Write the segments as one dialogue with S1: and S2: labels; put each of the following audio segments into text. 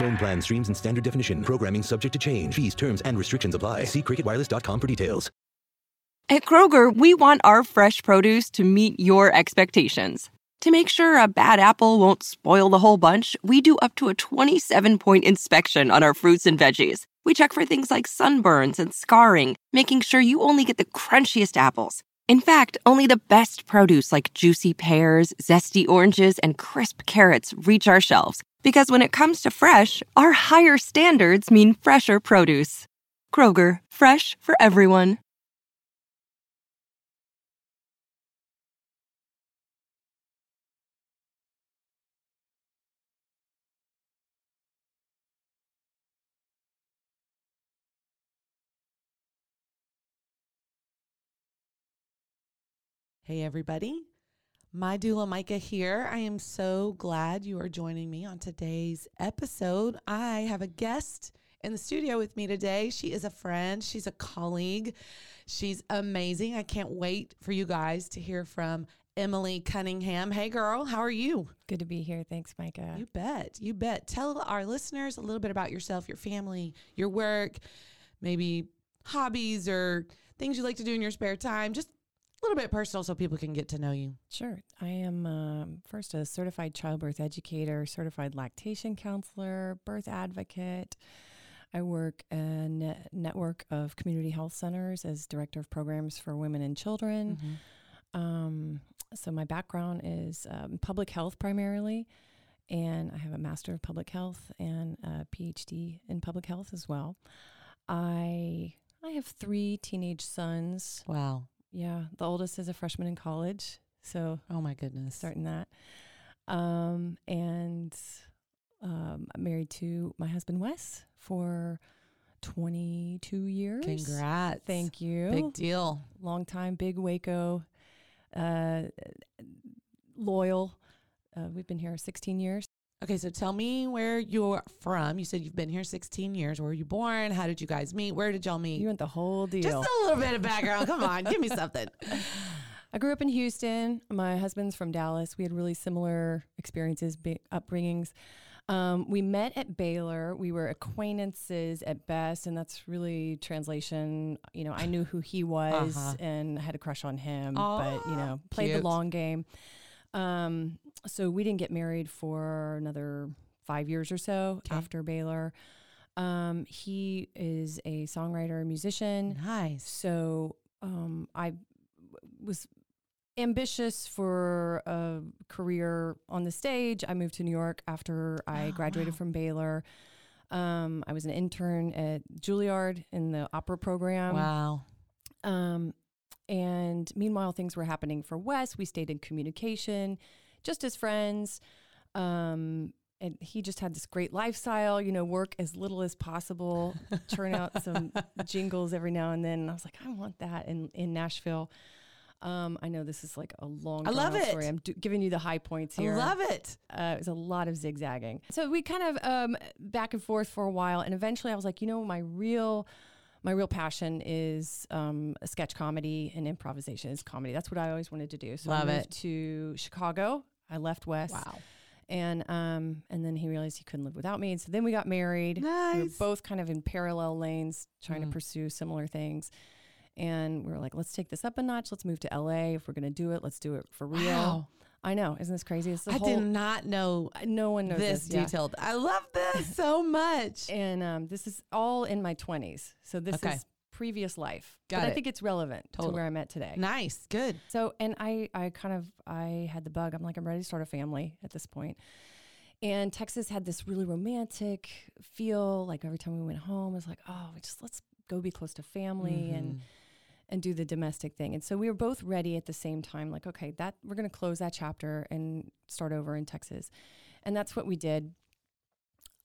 S1: Phone plan streams in standard definition. Programming subject to change. Fees, terms, and restrictions apply. See cricketwireless.com for details.
S2: At Kroger, we want our fresh produce to meet your expectations. To make sure a bad apple won't spoil the whole bunch, we do up to a 27 point inspection on our fruits and veggies. We check for things like sunburns and scarring, making sure you only get the crunchiest apples. In fact, only the best produce like juicy pears, zesty oranges, and crisp carrots reach our shelves. Because when it comes to fresh, our higher standards mean fresher produce. Kroger, fresh for everyone.
S3: Hey, everybody. My doula Micah here. I am so glad you are joining me on today's episode. I have a guest in the studio with me today. She is a friend, she's a colleague, she's amazing. I can't wait for you guys to hear from Emilie Cunningham. Hey, girl, how are you?
S4: Good to be here. Thanks, Micah.
S3: You bet. You bet. Tell our listeners a little bit about yourself, your family, your work, maybe hobbies or things you like to do in your spare time. Just little bit personal so people can get to know you.
S4: Sure. I am um, first a certified childbirth educator, certified lactation counselor, birth advocate. I work in a net network of community health centers as director of programs for women and children.
S3: Mm-hmm.
S4: Um, so my background is um, public health primarily, and I have a master of public health and a PhD in public health as well. I I have three teenage sons.
S3: Wow.
S4: Yeah, the oldest is a freshman in college, so
S3: Oh my goodness.
S4: starting that. Um, and um, I'm married to my husband Wes for 22 years.
S3: Congrats.
S4: Thank you.
S3: Big deal.
S4: Long time, big Waco, uh, loyal. Uh, we've been here 16 years.
S3: Okay, so tell me where you're from. You said you've been here 16 years. Where were you born? How did you guys meet? Where did y'all meet?
S4: You want the whole deal.
S3: Just a little bit of background. Come on, give me something.
S4: I grew up in Houston. My husband's from Dallas. We had really similar experiences, upbringings. Um, we met at Baylor. We were acquaintances at best, and that's really translation. You know, I knew who he was
S3: Uh-huh.
S4: and I had a crush on him, but you know, played
S3: cute.
S4: the long game. Um, so we didn't get married for another five years or so
S3: Okay.
S4: after Baylor. Um, he is a songwriter, musician.
S3: Nice.
S4: So um, I was ambitious for a career on the stage. I moved to New York after I
S3: Oh,
S4: graduated
S3: wow.
S4: from Baylor. Um, I was an intern at Juilliard in the opera program.
S3: Wow.
S4: Um, and meanwhile, things were happening for Wes. We stayed in communication, just as friends. Um, and he just had this great lifestyle, you know, work as little as possible, turn out some jingles every now and then. And I was like, I want that in, in Nashville. Um, I know this is like a long
S3: I love it.
S4: story. I'm do- giving you the high points here.
S3: I love it.
S4: Uh, it was a lot of zigzagging. So we kind of um, back and forth for a while, and eventually I was like, you know, my real, my real passion is um, sketch comedy and improvisation is comedy. That's what I always wanted to do. So
S3: Love
S4: I moved
S3: it.
S4: to Chicago. I left Wes.
S3: Wow.
S4: And um, and then he realized he couldn't live without me, and so then we got married. Nice. We were both kind of in parallel lanes, trying
S3: Mm.
S4: to pursue similar things. And we were like, let's take this up a notch. Let's move to LA. If we're gonna do it, let's do it for real.
S3: Wow.
S4: I know, isn't this crazy? It's the
S3: I
S4: whole,
S3: did not know
S4: no one knows
S3: this
S4: this, yeah.
S3: detailed. I love this so much.
S4: And um, this is all in my 20s. So this
S3: Okay.
S4: is previous life.
S3: Got
S4: but I think it's relevant
S3: Totally.
S4: to where I'm at today.
S3: Nice. Good.
S4: So, and I, I kind of, I had the bug. I'm like, I'm ready to start a family at this point. And Texas had this really romantic feel. Like every time we went home, it was like, oh, we just let's go be close to family and and do the domestic thing. And so we were both ready at the same time. Like, okay, that we're going to close that chapter and start over in Texas. And that's what we did.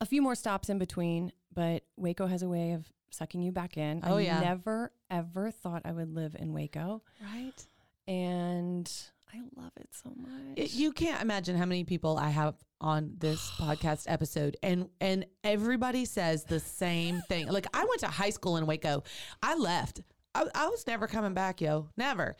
S4: A few more stops in between, but Waco has a way of sucking you back in.
S3: Oh,
S4: I
S3: yeah.
S4: never ever thought I would live in Waco
S3: Right.
S4: and I love it so much.
S3: It- you can't imagine how many people I have on this podcast episode, and and everybody says the same thing. Like I went to high school in Waco. I left. I, I was never coming back, yo, never.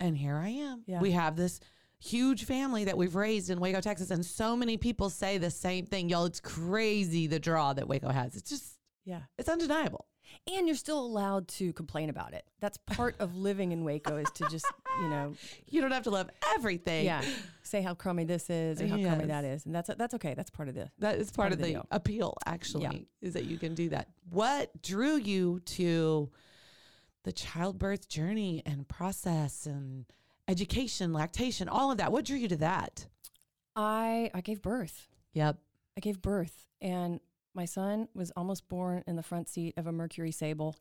S3: And here I am.
S4: Yeah.
S3: We have this huge family that we've raised in Waco, Texas, and so many people say the same thing, y'all. It's crazy the draw that Waco has. It's just
S4: yeah.
S3: it's undeniable.
S4: And you're still allowed to complain about it. That's part of living in Waco is to just, you know,
S3: You don't have to love everything.
S4: yeah, say how crummy this is or how crummy that is. And that's that's okay. That's part of the
S3: That is part,
S4: part
S3: of
S4: of the deal.
S3: appeal, actually, is that you can do that. What drew you to the childbirth journey and process and education, lactation, all of that? What drew you to that?
S4: I I gave birth.
S3: Yep.
S4: I gave birth and my son was almost born in the front seat of a Mercury Sable.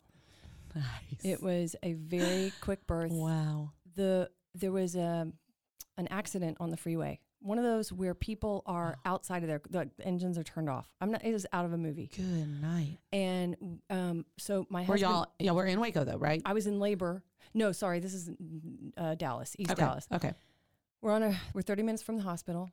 S3: Nice.
S4: It was a very quick birth.
S3: wow.
S4: the there was a an accident on the freeway. One of those where people are outside of their the engines are turned off. I'm not. It was out of a movie,
S3: Good night.
S4: and um, so my
S3: Were
S4: husband.
S3: y'all, yeah, we're in Waco though, right?
S4: I was in labor. No, sorry, this is uh, Dallas, East
S3: okay.
S4: Dallas.
S3: Okay.
S4: We're on a. We're 30 minutes from the hospital.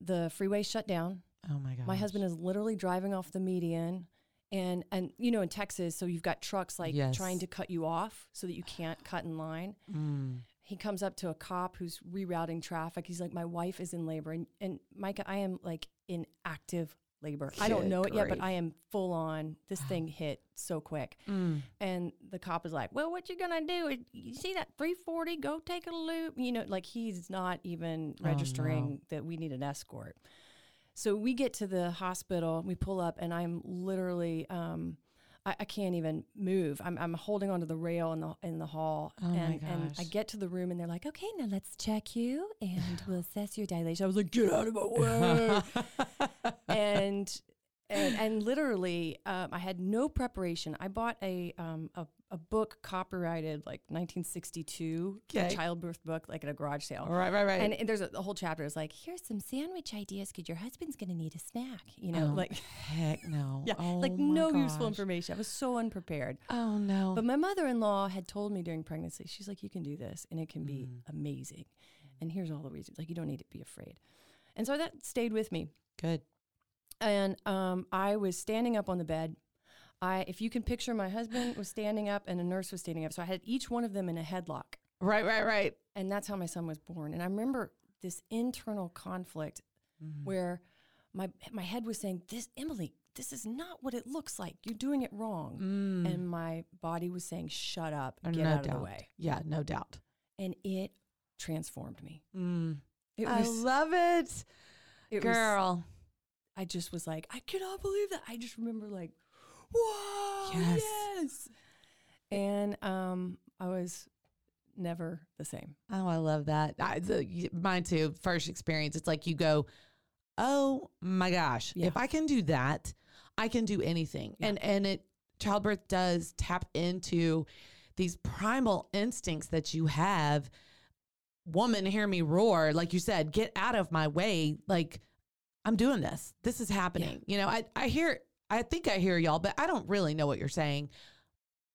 S4: The freeway shut down.
S3: Oh my God.
S4: My husband is literally driving off the median. And and you know in Texas, so you've got trucks like
S3: Yes.
S4: trying to cut you off so that you can't cut in line.
S3: Mm.
S4: He comes up to a cop who's rerouting traffic. He's like, My wife is in labor. And, and Micah, I am like in active labor. I don't know it yet, but. I am full on. This thing hit so quick.
S3: Mm.
S4: And the cop is like, Well, what you gonna do? You see that 340? Go take a loop. You know, like he's not even
S3: Oh, no.
S4: registering that we need an escort. So we get to the hospital, we pull up, and I'm literally, um, I, I can't even move. I'm, I'm holding onto the rail in the in the hall,
S3: Oh
S4: and, and I get to the room, and they're like, "Okay, now let's check you, and we'll assess your dilation." I was like, "Get out of my way!" and and and literally, um, I had no preparation. I bought a um, a, a book copyrighted like 1962, a
S3: Okay.
S4: childbirth book, like at a garage sale.
S3: right, right, right.
S4: And, and there's a, a whole chapter. It's like, here's some sandwich ideas because your husband's gonna need a snack. You know,
S3: Oh,
S4: like
S3: heck no.
S4: yeah,
S3: Oh
S4: like no useful information. I was so unprepared.
S3: Oh no.
S4: But my mother-in-law had told me during pregnancy, she's like, you can do this, and it can be
S3: Mm.
S4: amazing. And here's all the reasons. Like, you don't need to be afraid. And so that stayed with me.
S3: Good.
S4: And um, I was standing up on the bed. I, if you can picture, my husband was standing up and a nurse was standing up. So I had each one of them in a headlock.
S3: Right, right, right.
S4: And that's how my son was born. And I remember this internal conflict
S3: Mm-hmm.
S4: where my my head was saying, "This Emilie, this is not what it looks like. You're doing it wrong." And my body was saying, "Shut up,
S3: Uh,
S4: get
S3: no
S4: out of the way."
S3: Yeah, no doubt.
S4: And it transformed me.
S3: Mm.
S4: It
S3: I love it.
S4: it was-
S3: Girl.
S4: I just was like, I cannot believe that. I just remember like, whoa,
S3: Yes.
S4: yes. And um, I was never the same.
S3: Oh, I love that. I, the, mine too. First experience. It's like you go, oh my gosh,
S4: Yeah.
S3: if I can do that, I can do anything.
S4: Yeah.
S3: And and it childbirth does tap into these primal instincts that you have. Woman, hear me roar. Like you said, get out of my way. Like I'm doing this. This is happening. You know, I I hear. I think I hear y'all, but I don't really know what you're saying.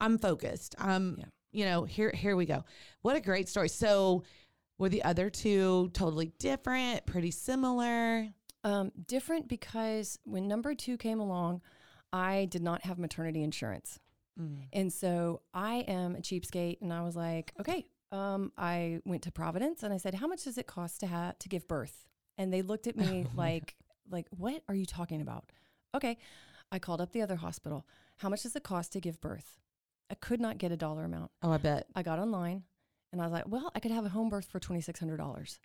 S3: I'm focused. I'm,
S4: Yeah.
S3: you know, here here we go. What a great story. So were the other two totally different, pretty similar?
S4: Um, different because when number two came along, I did not have maternity insurance. And so I am a cheapskate, and I was like, okay. Um, I went to Providence and I said, how much does it cost to have to give birth? And they looked at me like, like, what are you talking about? Okay. I called up the other hospital. How much does it cost to give birth? I could not get a dollar amount.
S3: Oh, I bet.
S4: I got online and I was like, well, I could have a home birth for $2,600.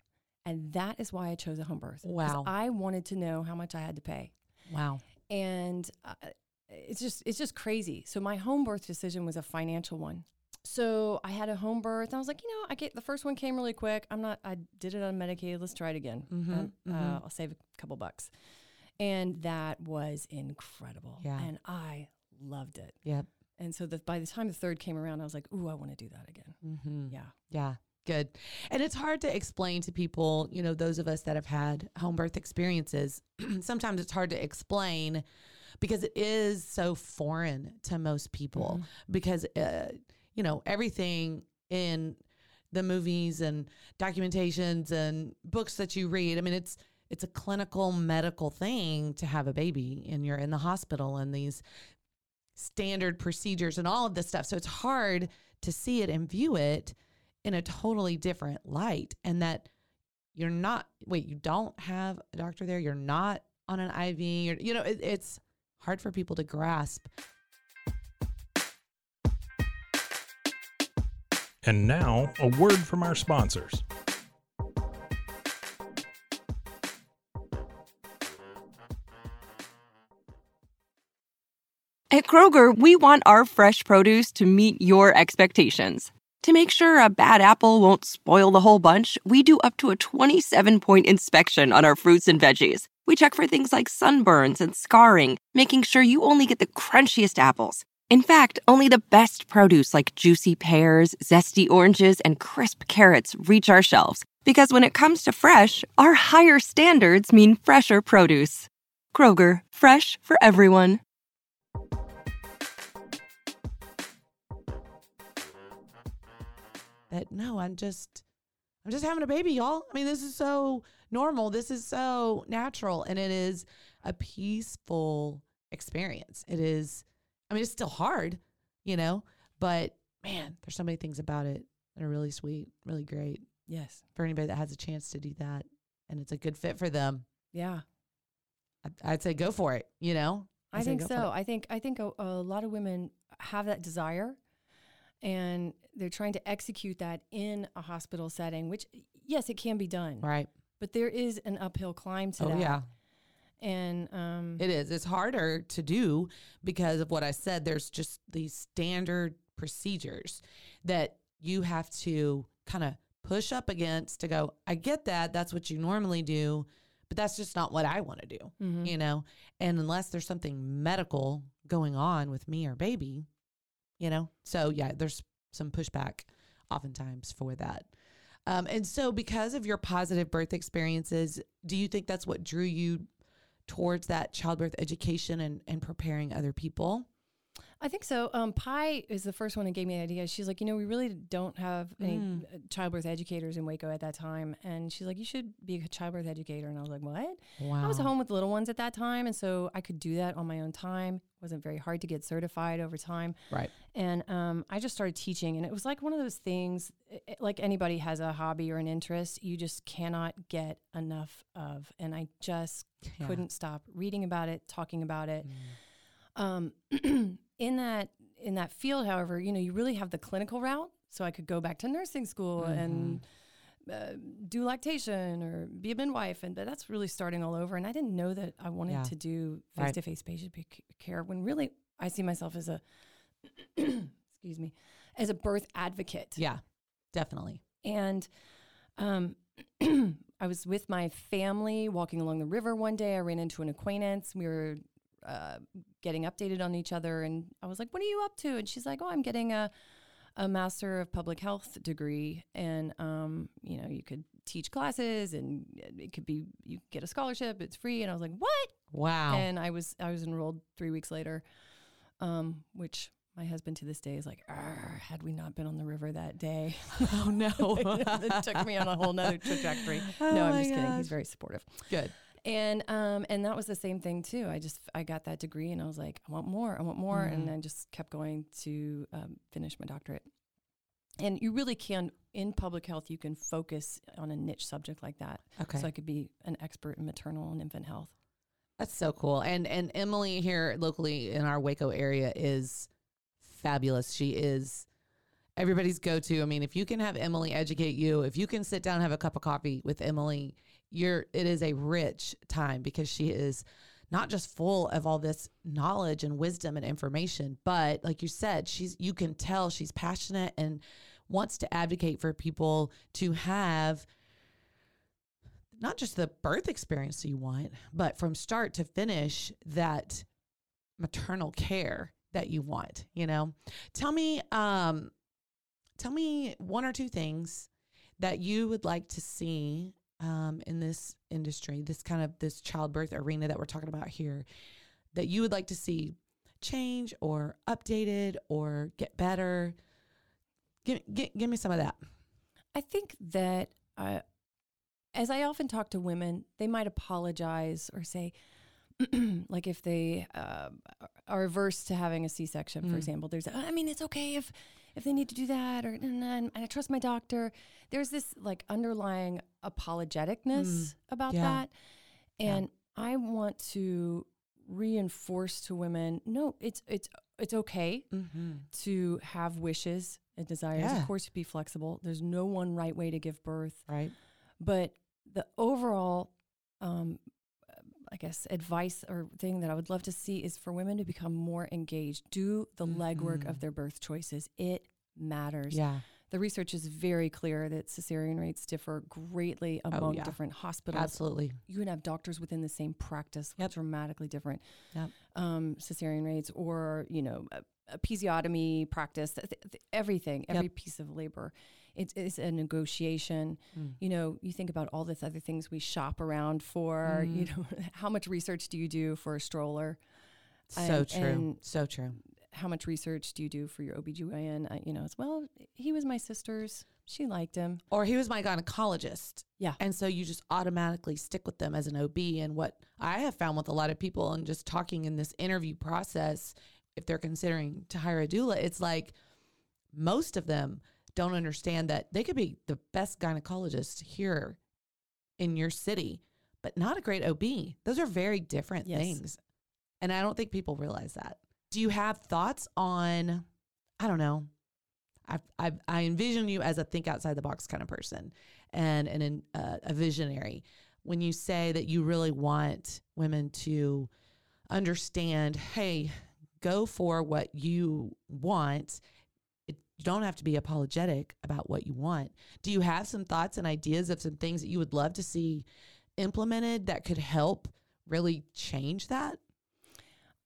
S4: And that is why I chose a home birth.
S3: Wow.
S4: I wanted to know how much I had to pay.
S3: Wow.
S4: And uh, it's just it's just crazy. So my home birth decision was a financial one. So I had a home birth. And I was like, you know, I get the first one came really quick. I'm not. I did it unmedicated. Let's try it again.
S3: Mhm,
S4: Uh,
S3: mhm.
S4: uh, I'll save a couple bucks. And that was incredible.
S3: Yeah.
S4: And I loved it.
S3: Yep.
S4: And so the, by the time the third came around, I was like, ooh, I want to do that again.
S3: Mm-hmm.
S4: Yeah.
S3: Yeah, good. And it's hard to explain to people, you know, those of us that have had home birth experiences. sometimes it's hard to explain because it is so foreign to most people because, uh, you know, everything in the movies and documentations and books that you read, I mean, it's, it's a clinical medical thing to have a baby and you're in the hospital and these standard procedures and all of this stuff. So it's hard to see it and view it in a totally different light. And that you're not, wait, you don't have a doctor there. You're not on an IV. You know, it, it's hard for people to grasp.
S5: And now, a word from our sponsors.
S2: At Kroger, we want our fresh produce to meet your expectations. To make sure a bad apple won't spoil the whole bunch, we do up to a 27 point inspection on our fruits and veggies. We check for things like sunburns and scarring, making sure you only get the crunchiest apples. In fact, only the best produce like juicy pears, zesty oranges, and crisp carrots reach our shelves. Because when it comes to fresh, our higher standards mean fresher produce. Kroger, fresh for everyone.
S3: that no, I'm just I'm just having a baby, y'all. I mean, this is so normal. This is so natural and it is a peaceful experience. It is I mean, it's still hard, you know, but man, there's so many things about it that are really sweet, really great
S4: Yes.
S3: for anybody that has a chance to do that and it's a good fit for them.
S4: Yeah.
S3: I'd, I'd say go for it, you know?
S4: I
S3: say
S4: think so. I think I think a, a lot of women have that desire, and they're trying to execute that in a hospital setting. Which, yes, it can be done,
S3: Right.
S4: but there is an uphill climb to
S3: Oh,
S4: that.
S3: yeah.
S4: And um,
S3: It is. It's harder to do because of what I said. There's just these standard procedures that you have to kind of push up against to go, I get that. That's what you normally do, but that's just not what I want to do,
S4: mhm.
S3: you know? And unless there's something medical going on with me or baby, you know? So, yeah, there's some pushback oftentimes for that. Um, and so, because of your positive birth experiences, do you think that's what drew you towards that childbirth education and, and preparing other people?
S4: I think so. Um, Pi is the first one that gave me the idea. She's like, you know, we really don't have any
S3: Mm.
S4: childbirth educators in Waco at that time, and she's like, you should be a childbirth educator. And I was like, what?
S3: Wow.
S4: I was home with little ones at that time, and so I could do that on my own time. It wasn't very hard to get certified over time.
S3: Right.
S4: And um, I just started teaching, and it was like one of those things. i- i- Like anybody has a hobby or an interest, you just cannot get enough of. And I just
S3: Yeah.
S4: couldn't stop reading about it, talking about it.
S3: Mm.
S4: Um, in that in that field, however, you know, you really have the clinical route. So I could go back to nursing school and uh, do lactation or be a midwife, and but that's really starting all over. And I didn't know that I wanted
S3: Yeah.
S4: to do face to face patient care when really I see myself as a excuse me as a birth advocate.
S3: Yeah, definitely.
S4: And um, I was with my family walking along the river one day. I ran into an acquaintance. We were uh, getting updated on each other, and I was like, "What are you up to?" And she's like, "Oh, I'm getting a a master of public health degree, and um, you know, you could teach classes, and it could be you get a scholarship. It's free." And I was like, "What?"
S3: Wow.
S4: And I was I was enrolled three weeks later, um, which my husband to this day is like, "Arr, had we not been on the river that day,
S3: oh no.
S4: it took me on a whole nother trajectory.
S3: Oh
S4: no, I'm just kidding. He's very supportive.
S3: Good.
S4: And um and that was the same thing too. I just I got that degree and I was like, I want more, I want more, and
S3: Mhm.
S4: I just kept going to um, finish my doctorate. And you really can in public health, you can focus on a niche subject like that.
S3: Okay.
S4: So I could be an expert in maternal and infant health.
S3: That's so cool. And and Emilie here locally in our Waco area is fabulous. She is everybody's go to. I mean, if you can have Emilie educate you, if you can sit down and have a cup of coffee with Emilie, you're it is a rich time because she is not just full of all this knowledge and wisdom and information, but like you said, she's you can tell she's passionate and wants to advocate for people to have not just the birth experience you want, but from start to finish that maternal care that you want, you know. Tell me um tell me one or two things that you would like to see um, in this industry, this kind of this childbirth arena that we're talking about here, that you would like to see change or updated or get better? Give, give, give me some of that.
S4: I think that uh, as I often talk to women, they might apologize or say, like if they uh, are averse to having a C-section, for
S3: Mm.
S4: example, there's, I mean, it's okay if if they need to do that, or and, I trust my doctor. There's this like underlying apologeticness
S3: Mm.
S4: about
S3: Yeah.
S4: that,
S3: Yeah.
S4: and I want to reinforce to women, no, it's it's it's okay
S3: Mm-hmm.
S4: to have wishes and desires.
S3: Yeah.
S4: Of course, be flexible. There's no one right way to give birth
S3: Right.
S4: but the overall um, i guess advice or thing that i would love to see is for women to become more engaged do the legwork
S3: Mhm.
S4: of their birth choices it matters
S3: Yeah.
S4: the research is very clear that cesarean rates differ greatly among
S3: Oh, yeah.
S4: different hospitals
S3: Absolutely.
S4: you can have doctors within the same practice with
S3: Yep.
S4: dramatically different
S3: Yep.
S4: um, cesarean rates or you know a episiotomy practice th- th- everything
S3: Yep.
S4: every piece of labor it is a negotiation
S3: Mm.
S4: you know you think about all the other things we shop around for you know how much research do you do for a stroller
S3: So
S4: And-
S3: true.
S4: and-
S3: so true.
S4: how much research do you do for your OBGYN? Uh, you know, it's well, he was my sister's. She liked him.
S3: Or he was my gynecologist.
S4: Yeah.
S3: And so you just automatically stick with them as an OB. And what I have found with a lot of people and just talking in this interview process, if they're considering to hire a doula, it's like most of them don't understand that they could be the best gynecologist here in your city, but not a great OB. Those are very different
S4: Yes.
S3: things. And I don't think people realize that. Do you have thoughts on, I don't know, I, I, I envision you as a think outside the box kind of person and, and an, uh, a visionary. When you say that you really want women to understand, hey, go for what you want. It, you don't have to be apologetic about what you want. Do you have some thoughts and ideas of some things that you would love to see implemented that could help really change that?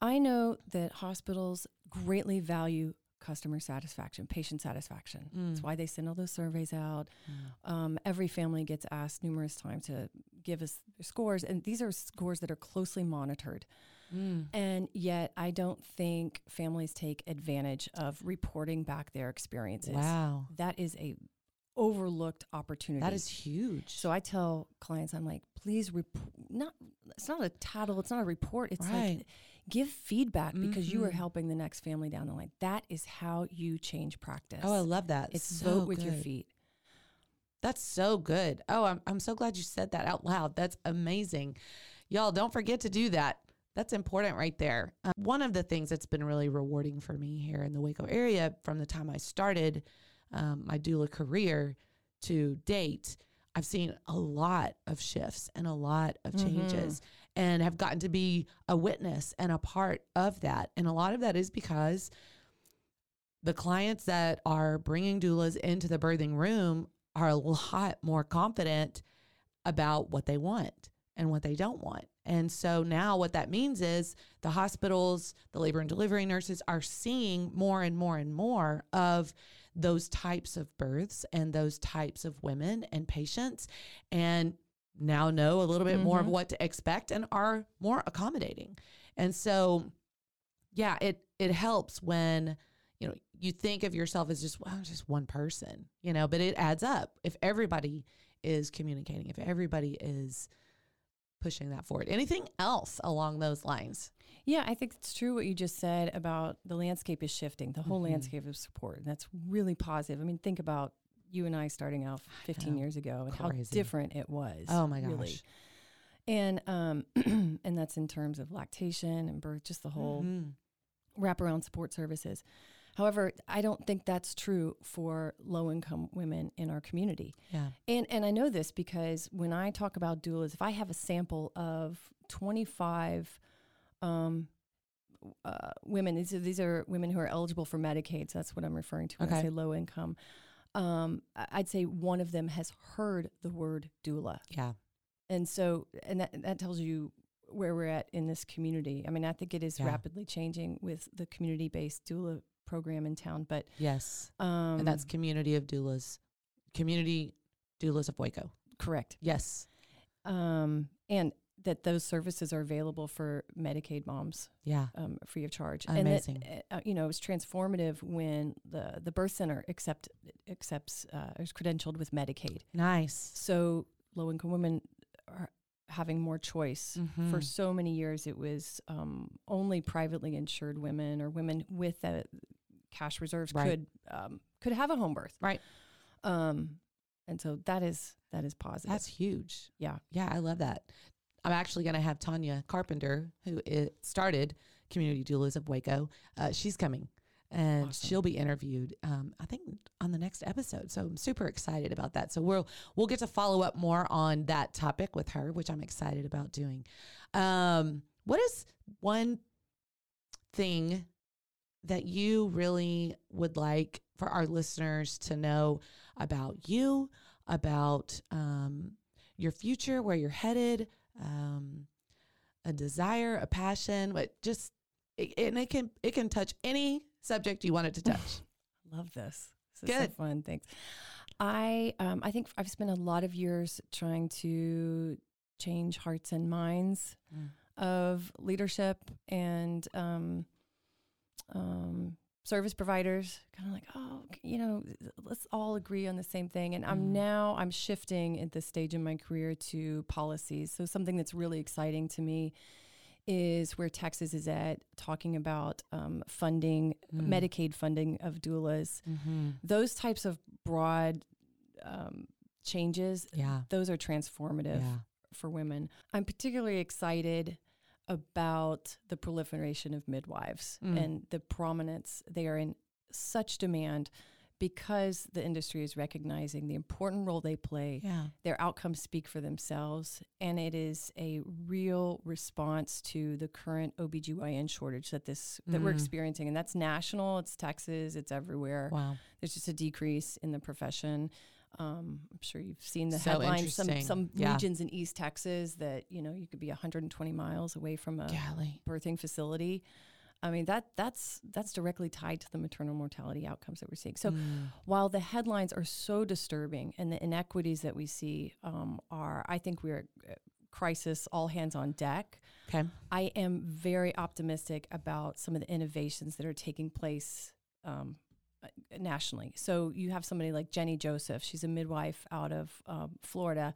S4: I know that hospitals greatly value customer satisfaction, patient satisfaction. That's
S3: Mm.
S4: why they send all those surveys out. Um, every family gets asked numerous times to give us scores, and these are scores that are closely monitored.
S3: Mm.
S4: And yet, I don't think families take advantage of reporting back their experiences.
S3: Wow.
S4: That is a overlooked opportunity.
S3: That is huge.
S4: So I tell clients, I'm like, please rep- not. It's not a title, It's not a report. It's
S3: Right.
S4: like give feedback because you are
S3: Mhm.
S4: helping the next family down the line. That is how you change practice.
S3: oh, I love that.
S4: it's
S3: so
S4: vote with your feet.
S3: That's so good. Oh, I'm, I'm so glad you said that out loud. That's amazing. Y'all, don't forget to do that. That's important right there. Uh, one of the things that's been really rewarding for me here in the Waco area from the time I started um, my doula career to date, I've seen a lot of shifts and a lot of changes and have gotten to be a witness and a part of that. And a lot of that is because the clients that are bringing doulas into the birthing room are a lot more confident about what they want and what they don't want. And so now what that means is the hospitals, the labor and delivery nurses are seeing more and more and more of those types of births and those types of women and patients and now know a little bit more of
S4: Mhm.
S3: what to expect and are more accommodating. And so yeah, it it helps when you know you think of yourself as just well, just one person, you know, but it adds up if everybody is communicating, if everybody is pushing that forward. Anything else along those lines?
S4: Yeah, I think it's true what you just said about the landscape is shifting, the whole
S3: Mhm.
S4: landscape of support. And that's really positive. I mean, think about you and I starting out 15 years ago and how different it was.
S3: Oh my gosh.
S4: really. And um and that's in terms of lactation and birth, just the whole
S3: Mhm.
S4: wraparound support services. However, I don't think that's true for low income women in our community.
S3: Yeah.
S4: And and I know this because when I talk about doulas, if I have a sample of 25 um, uh, women. These are, these are women who are eligible for Medicaid. So that's what I'm referring to when I
S3: Okay.
S4: say low income. Um, I- I'd say one of them has heard the word doula,
S3: Yeah.
S4: and so and that that tells you where we're at in this community. I mean, I think it is
S3: Yeah.
S4: rapidly changing with the community based doula program in town, but
S3: Yes.
S4: um,
S3: and that's community of doulas, community doulas of Waco.
S4: correct.
S3: Yes.
S4: Um, and that those services are available for Medicaid moms
S3: Yeah.
S4: um, free of charge.
S3: Amazing.
S4: And that, uh, you know, it was transformative when the the birth center accept accepts uh, is credentialed with Medicaid.
S3: Nice.
S4: So low income women are having more choice. For
S3: Mhm.
S4: so many years, it was um, only privately insured women or women with uh, cash reserves
S3: Right.
S4: could um, could have a home birth.
S3: Right.
S4: Um, and so that is that is positive.
S3: That's huge.
S4: yeah.
S3: Yeah, I love that. I'm actually going to have Tanya Carpenter, who started Community Doulas of Waco. Uh, she's coming, and
S4: Awesome.
S3: she'll be interviewed. Um, I think on the next episode. So I'm super excited about that. So we'll we'll get to follow up more on that topic with her, which I'm excited about doing. Um, what is one thing that you really would like for our listeners to know about you, about um, your future, where you're headed, um, a desire, a passion, but just it, and it can it can touch any subject you want it to touch.
S4: Love this. This is
S3: Good.
S4: so fun. Thanks. I um, I think I've spent a lot of years trying to change hearts and minds
S3: Mm.
S4: of leadership and um, um, service providers. Kind of like, oh, you know, let's all agree on the same thing. And I'm
S3: Mm.
S4: now I'm shifting at this stage in my career to policies. So something that's really exciting to me is where Texas is at, talking about um, funding,
S3: Mm.
S4: Medicaid funding of doulas.
S3: Mm-hmm.
S4: Those types of broad um, changes,
S3: Yeah.
S4: those are transformative
S3: Yeah.
S4: for women. I'm particularly excited about the proliferation of midwives
S3: Mm.
S4: and the prominence. They are in such demand because the industry is recognizing the important role they play
S3: Yeah.
S4: their outcomes speak for themselves and it is a real response to the current OBGYN shortage that this that we're
S3: Mm.
S4: experiencing and that's national it's Texas it's everywhere
S3: Wow.
S4: there's just a decrease in the profession um, I'm sure you've seen the
S3: So
S4: headlines some some
S3: Yeah.
S4: regions in East Texas that you know you could be 120 miles away from a
S3: Golly.
S4: birthing facility I mean that that's that's directly tied to the maternal mortality outcomes that we're seeing so
S3: Mm.
S4: while the headlines are so disturbing and the inequities that we see um, are, I think we're at crisis, all hands on deck.
S3: Okay.
S4: I am very optimistic about some of the innovations that are taking place um, uh, nationally. So you have somebody like Jennie Joseph. She's a midwife out of um, Florida,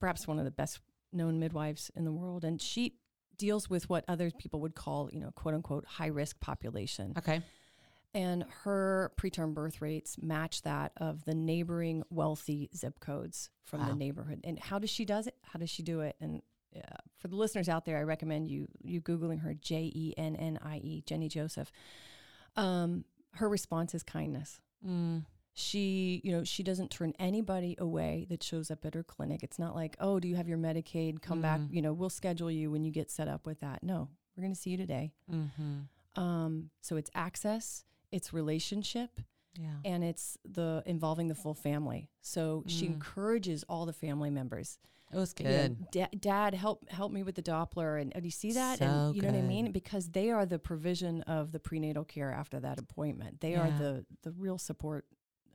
S4: perhaps one of the best known midwives in the world, and she deals with what other people would call, you know, quote unquote, high risk population
S3: Okay.
S4: and her preterm birth rates match that of the neighboring wealthy zip codes from
S3: Wow.
S4: the neighborhood. And how does she does it? How does she do it? And uh, for the listeners out there, I recommend you you googling her J E N N I E Jennie Joseph. Um, her response is kindness.
S3: Mm.
S4: She, you know, she doesn't turn anybody away that shows up at her clinic. It's not like, oh, do you have your Medicaid? Come back.
S3: Mm.
S4: You know, we'll schedule you when you get set up with that. No, we're going to see you today.
S3: Mm-hmm.
S4: Um, so it's access, it's relationship,
S3: Yeah.
S4: and it's the involving the full family. So she
S3: Mm.
S4: encourages all the family members.
S3: It was
S4: You know,
S3: good.
S4: "Da- Dad, help help me with the Doppler, and, and you see that,
S3: So
S4: and you know what I mean, because they are the provision of the prenatal care after that appointment. They are the the real support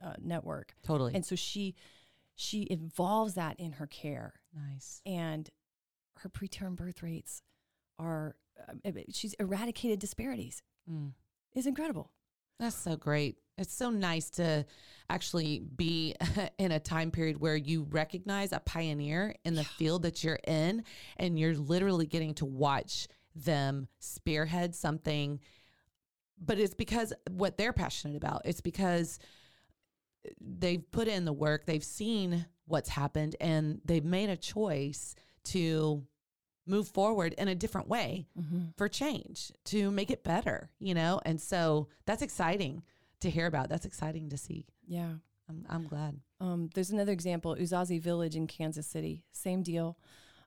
S4: uh, network,
S3: Totally.
S4: and so she she involves that in her care,
S3: nice.
S4: and her preterm birth rates are uh, she's eradicated disparities.
S3: Mm.
S4: It's incredible.
S3: That's so great. It's so nice to actually be in a time period where you recognize a pioneer in the field that you're in and you're literally getting to watch them spearhead something but it's because what they're passionate about. It's because they've put in the work, they've seen what's happened and they've made a choice to move forward in a different way for change to make it better, you know? And so that's exciting to hear about. That's exciting to see.
S4: Yeah.
S3: I'm, I'm glad.
S4: Um, there's another example, Uzazi Village in Kansas City. Same deal.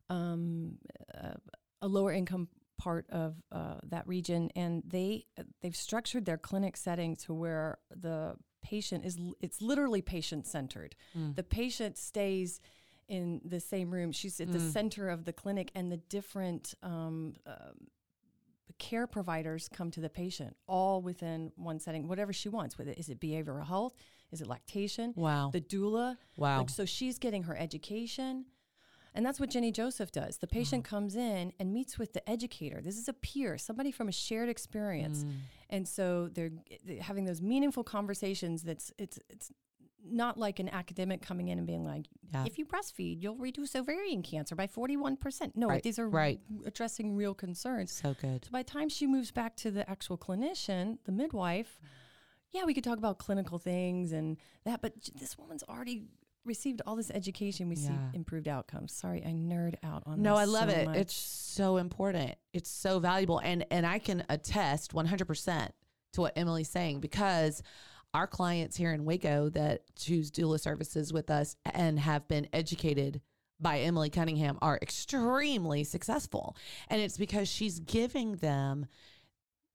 S4: Um, uh, a lower income part of uh, that region, and they they've structured their clinic setting to where the patient is it's literally patient centered.
S3: Mm.
S4: The patient stays in the same room. She's at the
S3: Mm.
S4: center of the clinic, and the different um, um, care providers come to the patient all within one setting, whatever she wants. With it, is it behavioral health? Is it lactation?
S3: Wow.
S4: The doula.
S3: wow.
S4: Like, so she's getting her education. And that's what Jennie Joseph does. The patient comes in and meets with the educator. This is a peer, somebody from a shared experience.
S3: Mm.
S4: And so they're, they're having those meaningful conversations that's it's it's not like an academic coming in and being like,
S3: Yeah.
S4: if you breastfeed, you'll reduce ovarian cancer by 41%. No,
S3: Right,
S4: these are
S3: right.
S4: addressing real concerns.
S3: so good.
S4: So by the time she moves back to the actual clinician, the midwife, yeah, we could talk about clinical things and that, but this woman's already received all this education. We see improved outcomes. Sorry, I nerd out on
S3: No, I love
S4: so
S3: it.
S4: much.
S3: It's so important. It's so valuable, and and I can attest one hundred percent to what Emilie's saying because our clients here in Waco that choose doula services with us and have been educated by Emilie Cunningham are extremely successful, and it's because she's giving them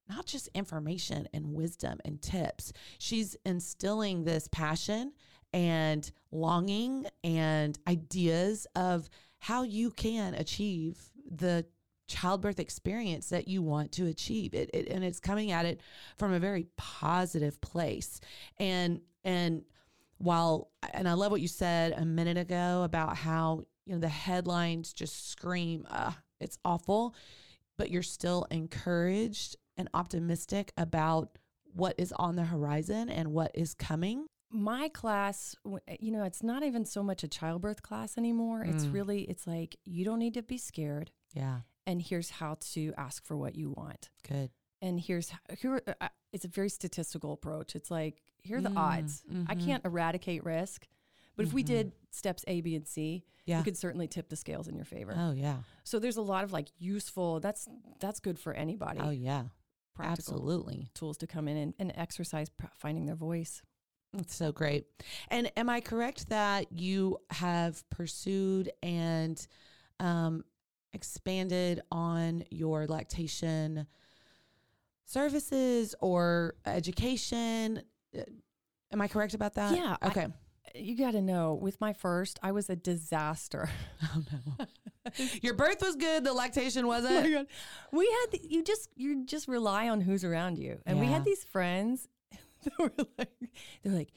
S3: not just information and wisdom and tips. She's instilling this passion and longing and ideas of how you can achieve the childbirth experience that you want to achieve. It, it and it's coming at it from a very positive place. And and while and I love what you said a minute ago about how you know the headlines just scream uh, it's awful but you're still encouraged and optimistic about what is on the horizon and what is coming.
S4: my class you know it's not even so much a childbirth class anymore. It's
S3: Mm.
S4: really it's like you don't need to be scared.
S3: Yeah,
S4: and here's how to ask for what you want
S3: good.
S4: and here's h- here uh, uh, it's a very statistical approach it's like here are the
S3: Mm,
S4: odds i
S3: mhm.
S4: can't eradicate risk but if we did steps a b and c
S3: Yeah.
S4: we could certainly tip the scales in your favor
S3: Oh yeah.
S4: so there's a lot of like useful that's that's good for anybody
S3: Oh yeah. Absolutely.
S4: tools to come in and, and exercise pr- finding their voice
S3: It's so great. And am I correct that you have pursued and um, expanded on your lactation services or education? Uh, Am I correct about that?
S4: Yeah, I-
S3: Okay.
S4: you got to know with my first i was a disaster
S3: oh no. your birth was good. The lactation
S4: Oh
S3: wasn't.
S4: God. We had the, you just you just rely on who's around you, and we had these friends that were like they're like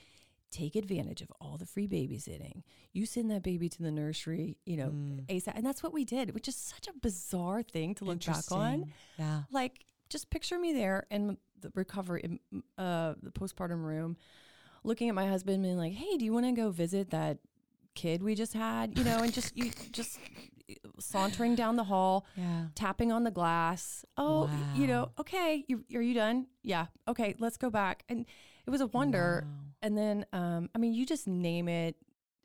S4: take advantage of all the free babysitting. You send that baby to the nursery, you know,
S3: Mm.
S4: ASAP, and that's what we did, which is such a bizarre thing to look back on.
S3: Yeah.
S4: Like just picture me there in the recovery, in, uh, the postpartum room, looking at my husband, being like, "Hey, do you want to go visit that kid we just had?" You know, and just you just sauntering down the hall
S3: Yeah.
S4: tapping on the glass. Oh, you know, okay, you, are you done? Yeah. Okay, let's go back. And it was a wonder.
S3: Wow.
S4: And then, um, I mean, you just name it,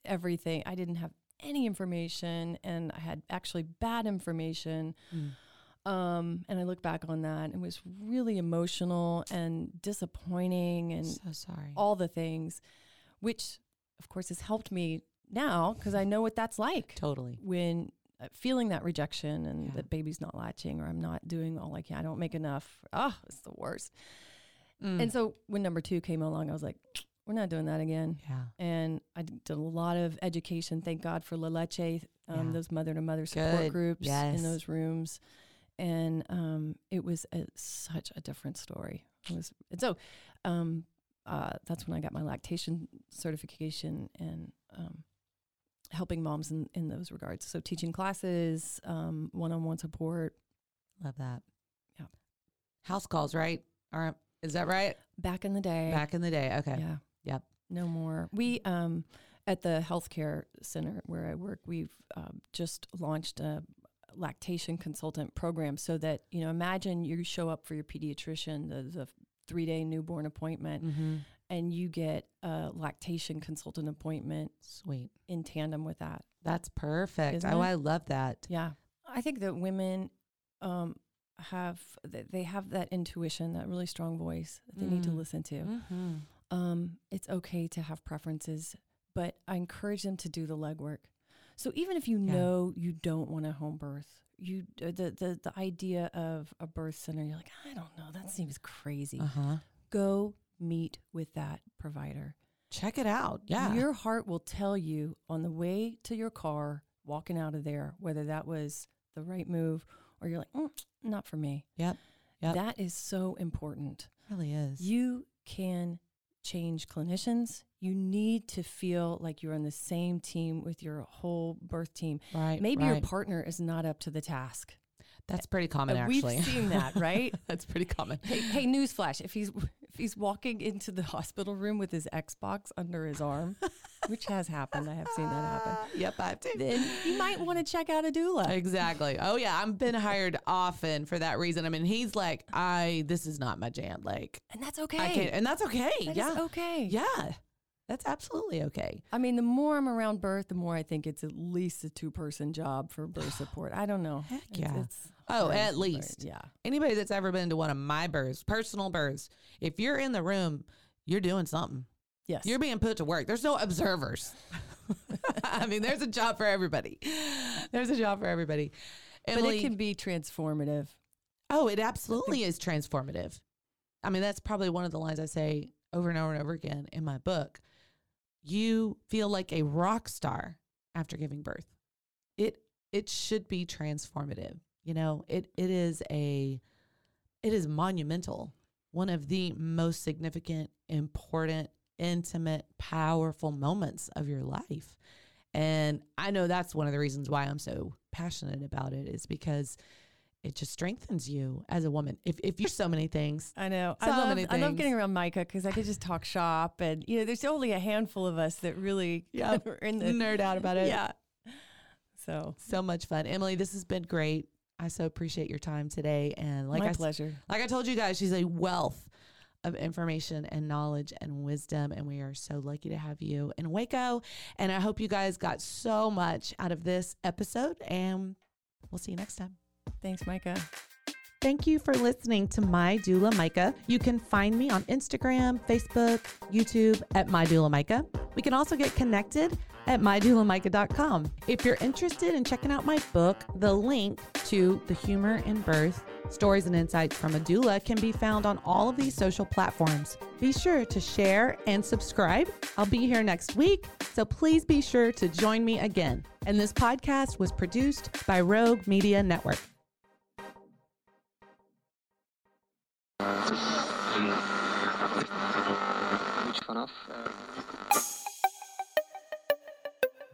S4: everything. I didn't have any information, and I had actually bad information.
S3: Mm.
S4: Um, and I look back on that, and it was really emotional and disappointing, and
S3: so sorry.
S4: all the things, which, of course, has helped me now because I know what that's like
S3: totally.
S4: when uh, feeling that rejection and
S3: Yeah.
S4: that baby's not latching or I'm not doing all I can, I don't make enough. Ah, it's the worst.
S3: Mm.
S4: And so when number two came along, I was like, we're not doing that again.
S3: yeah.
S4: And I did a lot of education. Thank God for La Leche, um,
S3: Yeah.
S4: those mother to mother support
S3: Good.
S4: groups
S3: Yes.
S4: in those rooms. And um, it was a, such a different story. It was, and so um, uh, that's when I got my lactation certification and um, helping moms in, in those regards. So teaching classes, um, one-on-one support.
S3: Love that.
S4: Yeah.
S3: House calls, right? All right. Is that right?
S4: Back in the day,
S3: Back in the day. Okay.
S4: yeah,
S3: Yep.
S4: no more. We um, at the healthcare center where I work, we've um, just launched a lactation consultant program so that you know, imagine you show up for your pediatrician, the, the three-day newborn appointment,
S3: Mm-hmm.
S4: and you get a lactation consultant appointment
S3: Sweet.
S4: in tandem with that.
S3: That's perfect.
S4: Isn't
S3: Oh,
S4: it?
S3: I love that.
S4: Yeah. I think that women um, have they have that intuition, that really strong voice that they need to
S3: Mm.
S4: listen to.
S3: Mm-hmm.
S4: Um, it's okay to have preferences, but I encourage them to do the legwork. So even if you
S3: Yeah.
S4: know you don't want a home birth, you uh, the the the idea of a birth center, you're like, I don't know, that seems crazy.
S3: Uh huh.
S4: Go meet with that provider.
S3: Check it out. Yeah.
S4: Your heart will tell you on the way to your car, walking out of there, whether that was the right move or you're like, mm, not for me.
S3: yep. Yep.
S4: That is so important.
S3: really is.
S4: You can change clinicians. You need to feel like you're on the same team with your whole birth team.
S3: right.
S4: Maybe your partner is not up to the task.
S3: That's pretty common,
S4: Uh,
S3: actually.
S4: We've seen that, right?
S3: That's pretty common.
S4: hey, hey, newsflash! If he's if he's walking into the hospital room with his Xbox under his arm, which has happened, I have seen that happen.
S3: Yep, I have too.
S4: Then you might want to check out a doula.
S3: Exactly. Oh yeah, I've been hired often for that reason. I mean, he's like, I this is not my jam. Like,
S4: and that's okay.
S3: I can't, and that's okay.
S4: That
S3: yeah,
S4: okay.
S3: yeah, that's absolutely okay.
S4: I mean, the more I'm around birth, the more I think it's at least a two person job for birth support. I don't know.
S3: Heck yeah.
S4: it's
S3: Oh, at
S4: similar.
S3: least.
S4: Yeah.
S3: Anybody that's ever been to one of my births, personal births, if you're in the room, you're doing something.
S4: Yes.
S3: You're being put to work. There's no observers. I mean, there's a job for everybody. There's a job for everybody.
S4: but it can be transformative.
S3: Oh, it absolutely is transformative. I mean, that's probably one of the lines I say over and over and over again in my book. You feel like a rock star after giving birth. It it should be transformative. You know, it it is a it is monumental. One of the most significant, important, intimate, powerful moments of your life. And I know that's one of the reasons why I'm so passionate about it is because it just strengthens you as a woman. If if you're so many things,
S4: I know.
S3: So
S4: I love,
S3: many
S4: I love getting around Micah because I could just talk shop, and you know, there's only a handful of us that really
S3: Yeah,
S4: are in the
S3: nerd out about it.
S4: Yeah. So
S3: so much fun. Emilie, this has been great. I so appreciate your time today. And like
S4: my
S3: I
S4: pleasure.
S3: like I told you guys, she's a wealth of information and knowledge and wisdom. And we are so lucky to have you in Waco. And I hope you guys got so much out of this episode. And we'll see you next time.
S4: Thanks, Micah.
S3: Thank you for listening to My Doula Micah. You can find me on Instagram, Facebook, YouTube at My Doula Micah. We can also get connected at mydoulamicah.com. If you're interested in checking out my book, the link to The Humor in Birth Stories and Insights from a Doula can be found on all of these social platforms. Be sure to share and subscribe. I'll be here next week, so please be sure to join me again. And this podcast was produced by Rogue Media Network.